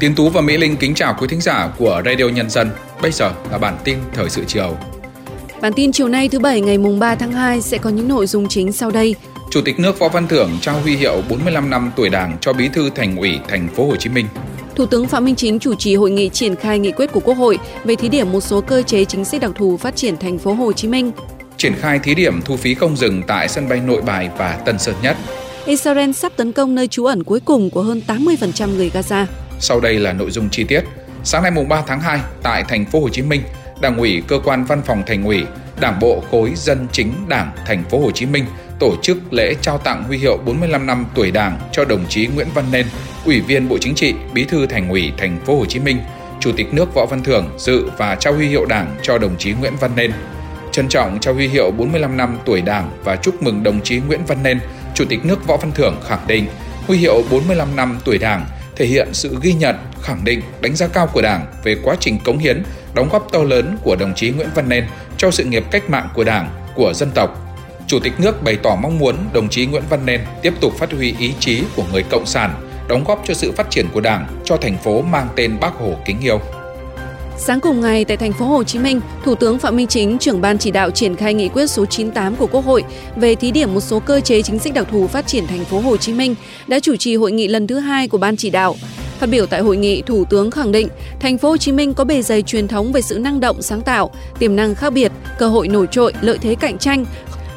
Tiến Tú và Mỹ Linh kính chào quý thính giả của Radio Nhân dân. Bây giờ là bản tin thời sự chiều. Bản tin chiều nay thứ Bảy ngày mùng 3 tháng 2 sẽ có những nội dung chính sau đây. Chủ tịch nước Võ Văn Thưởng trao huy hiệu 45 năm tuổi Đảng cho Bí thư Thành ủy Thành phố Hồ Chí Minh. Thủ tướng Phạm Minh Chính chủ trì hội nghị triển khai nghị quyết của Quốc hội về thí điểm một số cơ chế chính sách đặc thù phát triển thành phố Hồ Chí Minh. Triển khai thí điểm thu phí không dừng tại sân bay Nội Bài và Tân Sơn Nhất. Israel sắp tấn công nơi trú ẩn cuối cùng của hơn 80% người Gaza. Sau đây là nội dung chi tiết. Sáng nay mùng 3 tháng 2 tại thành phố Hồ Chí Minh, Đảng ủy cơ quan Văn phòng Thành ủy, Đảng bộ khối dân chính Đảng thành phố Hồ Chí Minh tổ chức lễ trao tặng huy hiệu 45 năm tuổi Đảng cho đồng chí Nguyễn Văn Nên, Ủy viên Bộ Chính trị, Bí thư Thành ủy Thành phố Hồ Chí Minh, Chủ tịch nước Võ Văn Thưởng dự và trao huy hiệu Đảng cho đồng chí Nguyễn Văn Nên. Trân trọng trao huy hiệu 45 năm tuổi Đảng và chúc mừng đồng chí Nguyễn Văn Nên, Chủ tịch nước Võ Văn Thưởng khẳng định huy hiệu 45 năm tuổi Đảng thể hiện sự ghi nhận, khẳng định, đánh giá cao của Đảng về quá trình cống hiến, đóng góp to lớn của đồng chí Nguyễn Văn Nên cho sự nghiệp cách mạng của Đảng, của dân tộc. Chủ tịch nước bày tỏ mong muốn đồng chí Nguyễn Văn Nên tiếp tục phát huy ý chí của người cộng sản, đóng góp cho sự phát triển của Đảng, cho thành phố mang tên Bác Hồ kính yêu. Sáng cùng ngày tại thành phố Hồ Chí Minh, Thủ tướng Phạm Minh Chính, trưởng ban chỉ đạo triển khai nghị quyết số 98 của Quốc hội về thí điểm một số cơ chế chính sách đặc thù phát triển thành phố Hồ Chí Minh đã chủ trì hội nghị lần thứ hai của ban chỉ đạo. Phát biểu tại hội nghị, Thủ tướng khẳng định thành phố Hồ Chí Minh có bề dày truyền thống về sự năng động, sáng tạo, tiềm năng khác biệt, cơ hội nổi trội, lợi thế cạnh tranh,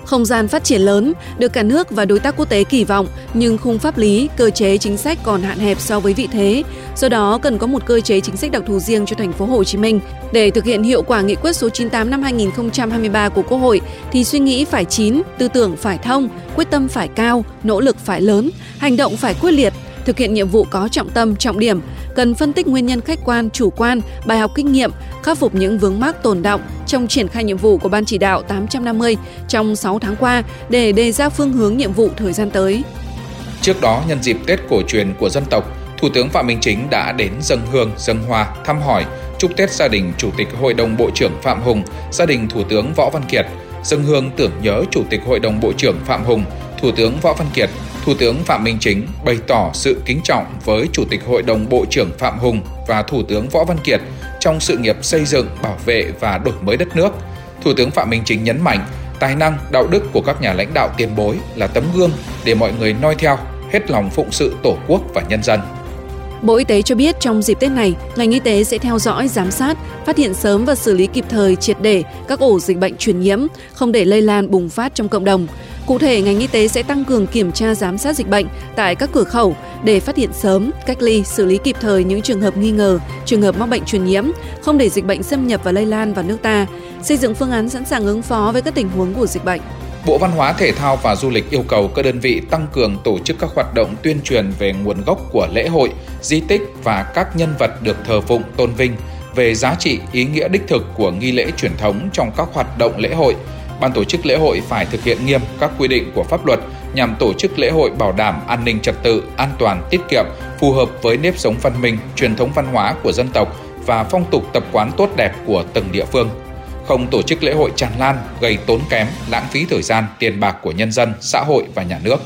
không gian phát triển lớn, được cả nước và đối tác quốc tế kỳ vọng, nhưng khung pháp lý, cơ chế chính sách còn hạn hẹp so với vị thế. Do đó, cần có một cơ chế chính sách đặc thù riêng cho thành phố Hồ Chí Minh. Để thực hiện hiệu quả nghị quyết số 98 năm 2023 của Quốc hội, thì suy nghĩ phải chín, tư tưởng phải thông, quyết tâm phải cao, nỗ lực phải lớn, hành động phải quyết liệt thực hiện nhiệm vụ có trọng tâm trọng điểm cần phân tích nguyên nhân khách quan chủ quan bài học kinh nghiệm khắc phục những vướng mắc tồn động trong triển khai nhiệm vụ của ban chỉ đạo 850 trong 6 tháng qua để đề ra phương hướng nhiệm vụ thời gian tới. Trước đó, nhân dịp Tết cổ truyền của dân tộc, Thủ tướng Phạm Minh Chính đã đến dân hương, dân hoa, thăm hỏi, chúc Tết gia đình Chủ tịch Hội đồng Bộ trưởng Phạm Hùng, gia đình Thủ tướng Võ Văn Kiệt, dân hương tưởng nhớ Chủ tịch Hội đồng Bộ trưởng Phạm Hùng, Thủ tướng Võ Văn Kiệt, Thủ tướng Phạm Minh Chính bày tỏ sự kính trọng với Chủ tịch Hội đồng Bộ trưởng Phạm Hùng và Thủ tướng Võ Văn Kiệt trong sự nghiệp xây dựng, bảo vệ và đổi mới đất nước. Thủ tướng Phạm Minh Chính nhấn mạnh, tài năng, đạo đức của các nhà lãnh đạo tiền bối là tấm gương để mọi người noi theo, hết lòng phụng sự Tổ quốc và nhân dân. Bộ Y tế cho biết trong dịp Tết này, ngành y tế sẽ theo dõi, giám sát, phát hiện sớm và xử lý kịp thời triệt để các ổ dịch bệnh truyền nhiễm, không để lây lan bùng phát trong cộng đồng. Cụ thể, ngành y tế sẽ tăng cường kiểm tra giám sát dịch bệnh tại các cửa khẩu để phát hiện sớm, cách ly, xử lý kịp thời những trường hợp nghi ngờ, trường hợp mắc bệnh truyền nhiễm, không để dịch bệnh xâm nhập và lây lan vào nước ta, xây dựng phương án sẵn sàng ứng phó với các tình huống của dịch bệnh. Bộ Văn hóa Thể thao và Du lịch yêu cầu các đơn vị tăng cường tổ chức các hoạt động tuyên truyền về nguồn gốc của lễ hội, di tích và các nhân vật được thờ phụng tôn vinh, về giá trị, ý nghĩa đích thực của nghi lễ truyền thống trong các hoạt động lễ hội. Ban tổ chức lễ hội phải thực hiện nghiêm các quy định của pháp luật nhằm tổ chức lễ hội bảo đảm an ninh trật tự, an toàn, tiết kiệm, phù hợp với nếp sống văn minh, truyền thống văn hóa của dân tộc và phong tục tập quán tốt đẹp của từng địa phương không tổ chức lễ hội tràn lan, gây tốn kém, lãng phí thời gian, tiền bạc của nhân dân, xã hội và nhà nước.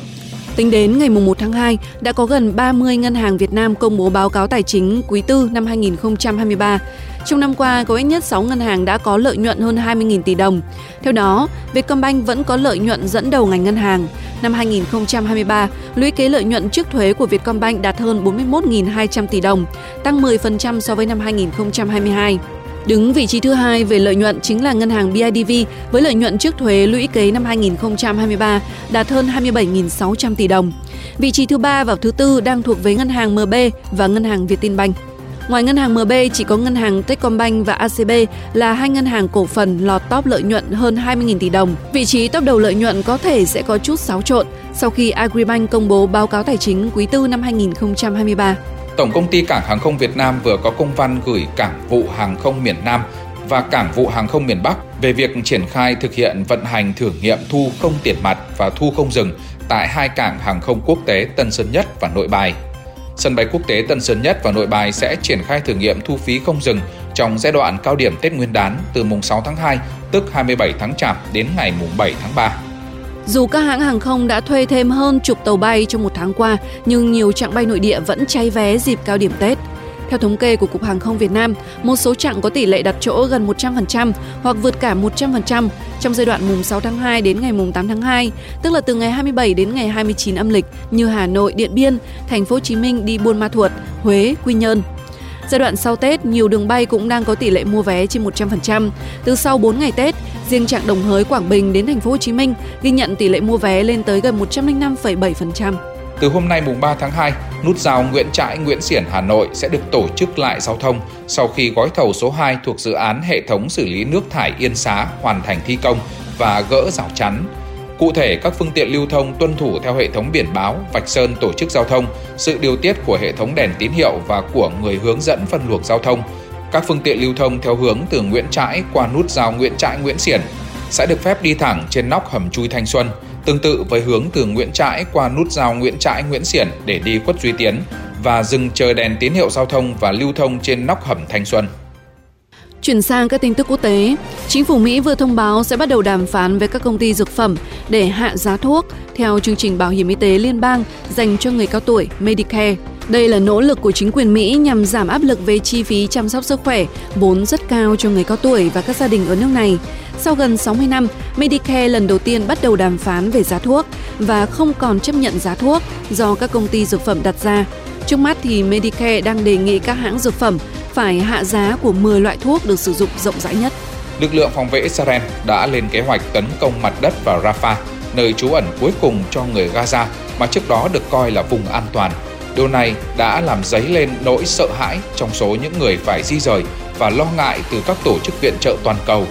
Tính đến ngày 1 tháng 2, đã có gần 30 ngân hàng Việt Nam công bố báo cáo tài chính quý tư năm 2023. Trong năm qua, có ít nhất 6 ngân hàng đã có lợi nhuận hơn 20.000 tỷ đồng. Theo đó, Vietcombank vẫn có lợi nhuận dẫn đầu ngành ngân hàng. Năm 2023, lũy kế lợi nhuận trước thuế của Vietcombank đạt hơn 41.200 tỷ đồng, tăng 10% so với năm 2022. Đứng vị trí thứ hai về lợi nhuận chính là ngân hàng BIDV với lợi nhuận trước thuế lũy kế năm 2023 đạt hơn 27.600 tỷ đồng. Vị trí thứ ba và thứ tư đang thuộc về ngân hàng MB và ngân hàng Vietinbank. Ngoài ngân hàng MB chỉ có ngân hàng Techcombank và ACB là hai ngân hàng cổ phần lọt top lợi nhuận hơn 20.000 tỷ đồng. Vị trí top đầu lợi nhuận có thể sẽ có chút xáo trộn sau khi Agribank công bố báo cáo tài chính quý tư năm 2023. Tổng công ty Cảng hàng không Việt Nam vừa có công văn gửi Cảng vụ hàng không miền Nam và Cảng vụ hàng không miền Bắc về việc triển khai thực hiện vận hành thử nghiệm thu không tiền mặt và thu không dừng tại hai cảng hàng không quốc tế Tân Sơn Nhất và Nội Bài. Sân bay quốc tế Tân Sơn Nhất và Nội Bài sẽ triển khai thử nghiệm thu phí không dừng trong giai đoạn cao điểm Tết Nguyên đán từ mùng 6 tháng 2, tức 27 tháng Chạp đến ngày mùng 7 tháng 3. Dù các hãng hàng không đã thuê thêm hơn chục tàu bay trong một tháng qua, nhưng nhiều chặng bay nội địa vẫn cháy vé dịp cao điểm Tết. Theo thống kê của Cục Hàng không Việt Nam, một số chặng có tỷ lệ đặt chỗ gần 100% hoặc vượt cả 100% trong giai đoạn mùng 6 tháng 2 đến ngày mùng 8 tháng 2, tức là từ ngày 27 đến ngày 29 âm lịch như Hà Nội, Điện Biên, Thành phố Hồ Chí Minh đi Buôn Ma Thuột, Huế, Quy Nhơn. Giai đoạn sau Tết, nhiều đường bay cũng đang có tỷ lệ mua vé trên 100%. Từ sau 4 ngày Tết, riêng chặng Đồng Hới Quảng Bình đến Thành phố Hồ Chí Minh ghi nhận tỷ lệ mua vé lên tới gần 105,7%. Từ hôm nay mùng 3 tháng 2, nút giao Nguyễn Trãi Nguyễn Xiển Hà Nội sẽ được tổ chức lại giao thông sau khi gói thầu số 2 thuộc dự án hệ thống xử lý nước thải Yên Xá hoàn thành thi công và gỡ rào chắn. Cụ thể, các phương tiện lưu thông tuân thủ theo hệ thống biển báo, vạch sơn tổ chức giao thông, sự điều tiết của hệ thống đèn tín hiệu và của người hướng dẫn phân luồng giao thông. Các phương tiện lưu thông theo hướng từ Nguyễn Trãi qua nút giao Nguyễn Trãi Nguyễn Xiển sẽ được phép đi thẳng trên nóc hầm chui Thanh Xuân, tương tự với hướng từ Nguyễn Trãi qua nút giao Nguyễn Trãi Nguyễn Xiển để đi Khuất Duy Tiến và dừng chờ đèn tín hiệu giao thông và lưu thông trên nóc hầm Thanh Xuân. Chuyển sang các tin tức quốc tế, chính phủ Mỹ vừa thông báo sẽ bắt đầu đàm phán với các công ty dược phẩm để hạ giá thuốc theo chương trình bảo hiểm y tế liên bang dành cho người cao tuổi Medicare. Đây là nỗ lực của chính quyền Mỹ nhằm giảm áp lực về chi phí chăm sóc sức khỏe vốn rất cao cho người cao tuổi và các gia đình ở nước này. Sau gần 60 năm, Medicare lần đầu tiên bắt đầu đàm phán về giá thuốc và không còn chấp nhận giá thuốc do các công ty dược phẩm đặt ra. Trước mắt thì Medicare đang đề nghị các hãng dược phẩm phải hạ giá của 10 loại thuốc được sử dụng rộng rãi nhất. Lực lượng phòng vệ Israel đã lên kế hoạch tấn công mặt đất vào Rafah, nơi trú ẩn cuối cùng cho người Gaza mà trước đó được coi là vùng an toàn. Điều này đã làm dấy lên nỗi sợ hãi trong số những người phải di rời và lo ngại từ các tổ chức viện trợ toàn cầu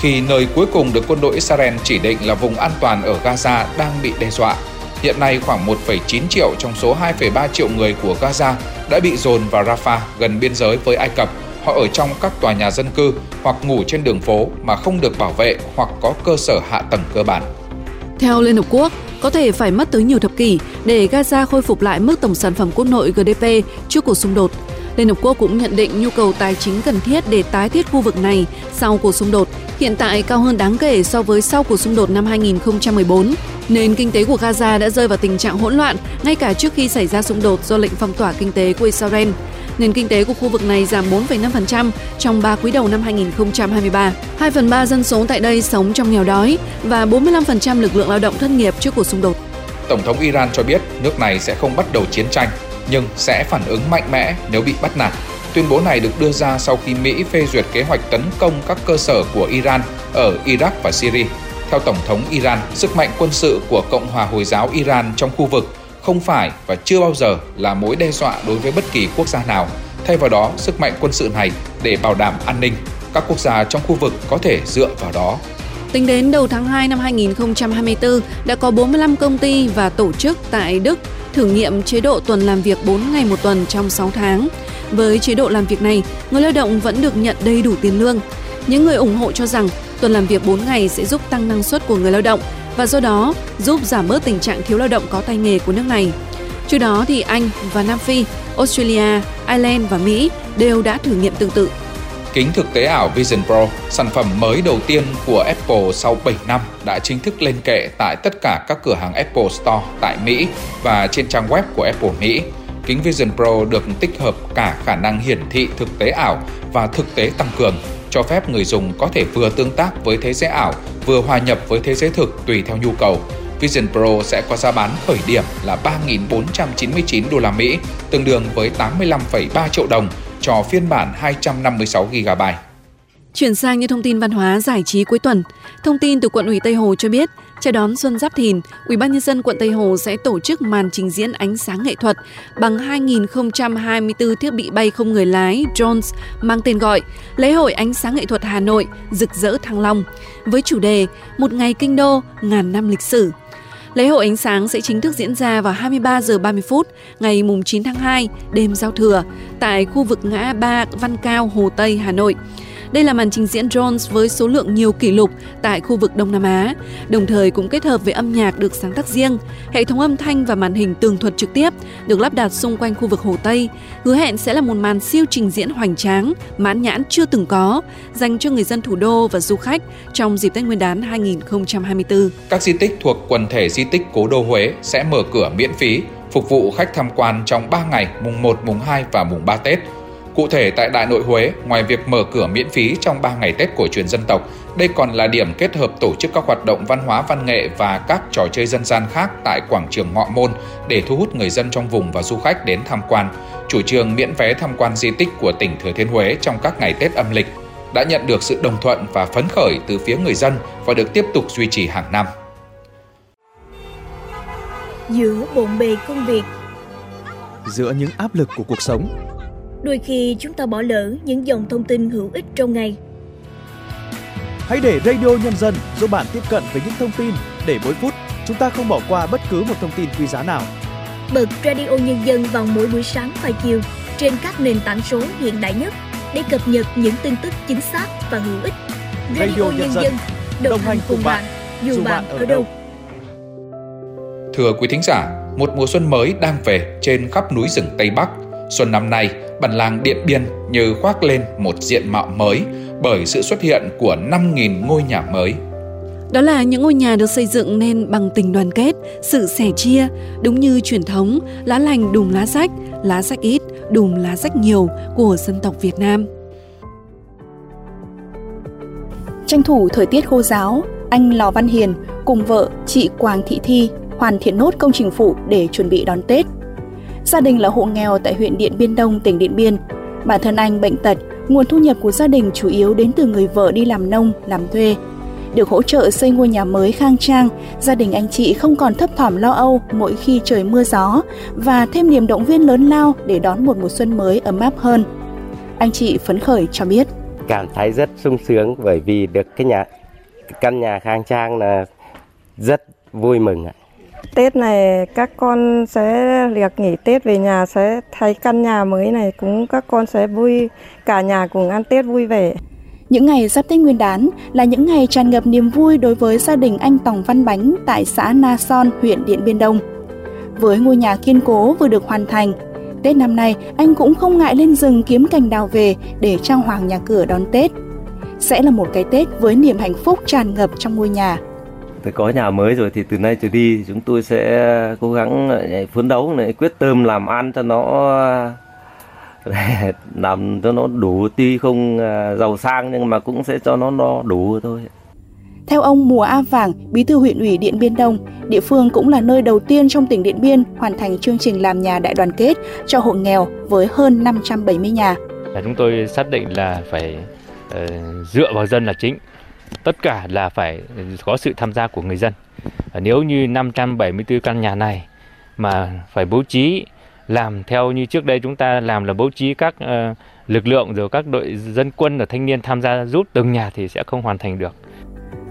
khi nơi cuối cùng được quân đội Israel chỉ định là vùng an toàn ở Gaza đang bị đe dọa. Hiện nay khoảng 1,9 triệu trong số 2,3 triệu người của Gaza đã bị dồn vào Rafah gần biên giới với Ai Cập. Họ ở trong các tòa nhà dân cư hoặc ngủ trên đường phố mà không được bảo vệ hoặc có cơ sở hạ tầng cơ bản. Theo Liên Hợp Quốc, có thể phải mất tới nhiều thập kỷ để Gaza khôi phục lại mức tổng sản phẩm quốc nội GDP trước cuộc xung đột. Liên Hợp Quốc cũng nhận định nhu cầu tài chính cần thiết để tái thiết khu vực này sau cuộc xung đột hiện tại cao hơn đáng kể so với sau cuộc xung đột năm 2014. Nền kinh tế của Gaza đã rơi vào tình trạng hỗn loạn ngay cả trước khi xảy ra xung đột do lệnh phong tỏa kinh tế của Israel. Nền kinh tế của khu vực này giảm 4,5% trong 3 quý đầu năm 2023. 2 phần 3 dân số tại đây sống trong nghèo đói và 45% lực lượng lao động thất nghiệp trước cuộc xung đột. Tổng thống Iran cho biết nước này sẽ không bắt đầu chiến tranh, nhưng sẽ phản ứng mạnh mẽ nếu bị bắt nạt. Tuyên bố này được đưa ra sau khi Mỹ phê duyệt kế hoạch tấn công các cơ sở của Iran ở Iraq và Syria. Theo Tổng thống Iran, sức mạnh quân sự của Cộng hòa Hồi giáo Iran trong khu vực không phải và chưa bao giờ là mối đe dọa đối với bất kỳ quốc gia nào. Thay vào đó, sức mạnh quân sự này để bảo đảm an ninh, các quốc gia trong khu vực có thể dựa vào đó. Tính đến đầu tháng 2 năm 2024, đã có 45 công ty và tổ chức tại Đức thử nghiệm chế độ tuần làm việc 4 ngày một tuần trong 6 tháng. Với chế độ làm việc này, người lao động vẫn được nhận đầy đủ tiền lương. Những người ủng hộ cho rằng tuần làm việc 4 ngày sẽ giúp tăng năng suất của người lao động và do đó giúp giảm bớt tình trạng thiếu lao động có tay nghề của nước này. Trước đó thì Anh và Nam Phi, Australia, Ireland và Mỹ đều đã thử nghiệm tương tự. Kính thực tế ảo Vision Pro, sản phẩm mới đầu tiên của Apple sau 7 năm đã chính thức lên kệ tại tất cả các cửa hàng Apple Store tại Mỹ và trên trang web của Apple Mỹ. Kính Vision Pro được tích hợp cả khả năng hiển thị thực tế ảo và thực tế tăng cường, cho phép người dùng có thể vừa tương tác với thế giới ảo, vừa hòa nhập với thế giới thực tùy theo nhu cầu. Vision Pro sẽ có giá bán khởi điểm là 3.499 đô la Mỹ, tương đương với 85,3 triệu đồng cho phiên bản 256 GB. Chuyển sang những thông tin văn hóa giải trí cuối tuần. Thông tin từ quận ủy Tây Hồ cho biết, chào đón Xuân Giáp Thìn, Ủy ban nhân dân quận Tây Hồ sẽ tổ chức màn trình diễn ánh sáng nghệ thuật bằng 2024 thiết bị bay không người lái drones mang tên gọi Lễ hội ánh sáng nghệ thuật Hà Nội rực rỡ thăng long với chủ đề Một ngày kinh đô, ngàn năm lịch sử. Lễ hội ánh sáng sẽ chính thức diễn ra vào 23 giờ 30 phút ngày mùng 9 tháng 2 đêm giao thừa tại khu vực ngã ba Văn Cao Hồ Tây Hà Nội. Đây là màn trình diễn drones với số lượng nhiều kỷ lục tại khu vực Đông Nam Á, đồng thời cũng kết hợp với âm nhạc được sáng tác riêng, hệ thống âm thanh và màn hình tường thuật trực tiếp được lắp đặt xung quanh khu vực Hồ Tây, hứa hẹn sẽ là một màn siêu trình diễn hoành tráng, mãn nhãn chưa từng có dành cho người dân thủ đô và du khách trong dịp Tết Nguyên đán 2024. Các di tích thuộc quần thể di tích Cố đô Huế sẽ mở cửa miễn phí phục vụ khách tham quan trong 3 ngày mùng 1, mùng 2 và mùng 3 Tết. Cụ thể tại Đại nội Huế, ngoài việc mở cửa miễn phí trong 3 ngày Tết cổ truyền dân tộc, đây còn là điểm kết hợp tổ chức các hoạt động văn hóa văn nghệ và các trò chơi dân gian khác tại quảng trường Ngọ Môn để thu hút người dân trong vùng và du khách đến tham quan. Chủ trương miễn vé tham quan di tích của tỉnh Thừa Thiên Huế trong các ngày Tết âm lịch đã nhận được sự đồng thuận và phấn khởi từ phía người dân và được tiếp tục duy trì hàng năm. Giữa bộn bề công việc Giữa những áp lực của cuộc sống Đôi khi chúng ta bỏ lỡ những dòng thông tin hữu ích trong ngày Hãy để Radio Nhân dân giúp bạn tiếp cận với những thông tin để mỗi phút chúng ta không bỏ qua bất cứ một thông tin quý giá nào. Bật Radio Nhân dân vào mỗi buổi sáng và chiều trên các nền tảng số hiện đại nhất để cập nhật những tin tức chính xác và hữu ích. Radio, Radio Nhân dân đồng, đồng hành cùng bạn, dù bạn ở đâu. Thưa quý thính giả, một mùa xuân mới đang về trên khắp núi rừng Tây Bắc. Xuân năm nay, bản làng Điện Biên như khoác lên một diện mạo mới bởi sự xuất hiện của 5.000 ngôi nhà mới. Đó là những ngôi nhà được xây dựng nên bằng tình đoàn kết, sự sẻ chia, đúng như truyền thống lá lành đùm lá rách, lá rách ít, đùm lá rách nhiều của dân tộc Việt Nam. Tranh thủ thời tiết khô giáo, anh Lò Văn Hiền cùng vợ chị Quang Thị Thi hoàn thiện nốt công trình phụ để chuẩn bị đón Tết. Gia đình là hộ nghèo tại huyện Điện Biên Đông, tỉnh Điện Biên. Bản thân anh bệnh tật, nguồn thu nhập của gia đình chủ yếu đến từ người vợ đi làm nông, làm thuê. Được hỗ trợ xây ngôi nhà mới khang trang, gia đình anh chị không còn thấp thỏm lo âu mỗi khi trời mưa gió và thêm niềm động viên lớn lao để đón một mùa xuân mới ấm áp hơn. Anh chị phấn khởi cho biết. Cảm thấy rất sung sướng bởi vì được cái nhà căn nhà khang trang là rất vui mừng ạ. Tết này các con sẽ liệt nghỉ Tết về nhà sẽ thấy căn nhà mới này cũng các con sẽ vui cả nhà cùng ăn Tết vui vẻ. Những ngày giáp Tết Nguyên đán là những ngày tràn ngập niềm vui đối với gia đình anh Tòng Văn Bánh tại xã Na Son, huyện Điện Biên Đông. Với ngôi nhà kiên cố vừa được hoàn thành, Tết năm nay anh cũng không ngại lên rừng kiếm cành đào về để trang hoàng nhà cửa đón Tết. Sẽ là một cái Tết với niềm hạnh phúc tràn ngập trong ngôi nhà phải có nhà mới rồi thì từ nay trở đi chúng tôi sẽ cố gắng phấn đấu này quyết tâm làm ăn cho nó làm cho nó đủ tuy không à, giàu sang nhưng mà cũng sẽ cho nó no đủ thôi. Theo ông Mùa A Vàng, Bí thư huyện ủy Điện Biên Đông, địa phương cũng là nơi đầu tiên trong tỉnh Điện Biên hoàn thành chương trình làm nhà đại đoàn kết cho hộ nghèo với hơn 570 nhà. Chúng tôi xác định là phải uh, dựa vào dân là chính tất cả là phải có sự tham gia của người dân. Nếu như 574 căn nhà này mà phải bố trí làm theo như trước đây chúng ta làm là bố trí các uh, lực lượng rồi các đội dân quân và thanh niên tham gia giúp từng nhà thì sẽ không hoàn thành được.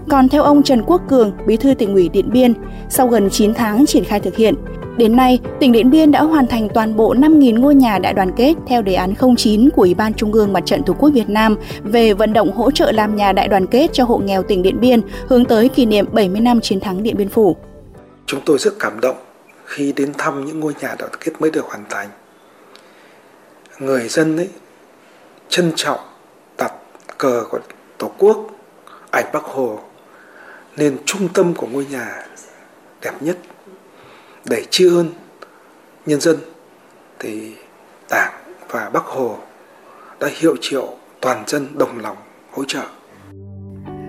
Còn theo ông Trần Quốc Cường, Bí thư tỉnh ủy Điện Biên, sau gần 9 tháng triển khai thực hiện, Đến nay, tỉnh Điện Biên đã hoàn thành toàn bộ 5.000 ngôi nhà đại đoàn kết theo đề án 09 của Ủy ban Trung ương Mặt trận Tổ quốc Việt Nam về vận động hỗ trợ làm nhà đại đoàn kết cho hộ nghèo tỉnh Điện Biên hướng tới kỷ niệm 70 năm chiến thắng Điện Biên Phủ. Chúng tôi rất cảm động khi đến thăm những ngôi nhà đại đoàn kết mới được hoàn thành. Người dân ấy trân trọng đặt cờ của Tổ quốc, ảnh Bắc Hồ lên trung tâm của ngôi nhà đẹp nhất để tri ân nhân dân thì đảng và bắc hồ đã hiệu triệu toàn dân đồng lòng hỗ trợ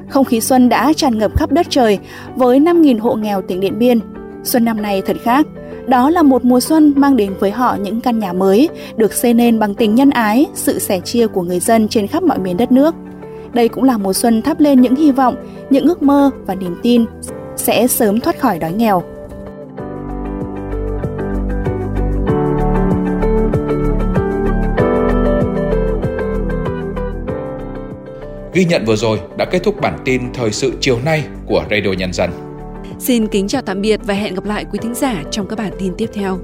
không khí xuân đã tràn ngập khắp đất trời với 5.000 hộ nghèo tỉnh Điện Biên. Xuân năm nay thật khác, đó là một mùa xuân mang đến với họ những căn nhà mới được xây nên bằng tình nhân ái, sự sẻ chia của người dân trên khắp mọi miền đất nước. Đây cũng là mùa xuân thắp lên những hy vọng, những ước mơ và niềm tin sẽ sớm thoát khỏi đói nghèo. Ghi nhận vừa rồi đã kết thúc bản tin thời sự chiều nay của Radio Nhân dân. Xin kính chào tạm biệt và hẹn gặp lại quý thính giả trong các bản tin tiếp theo.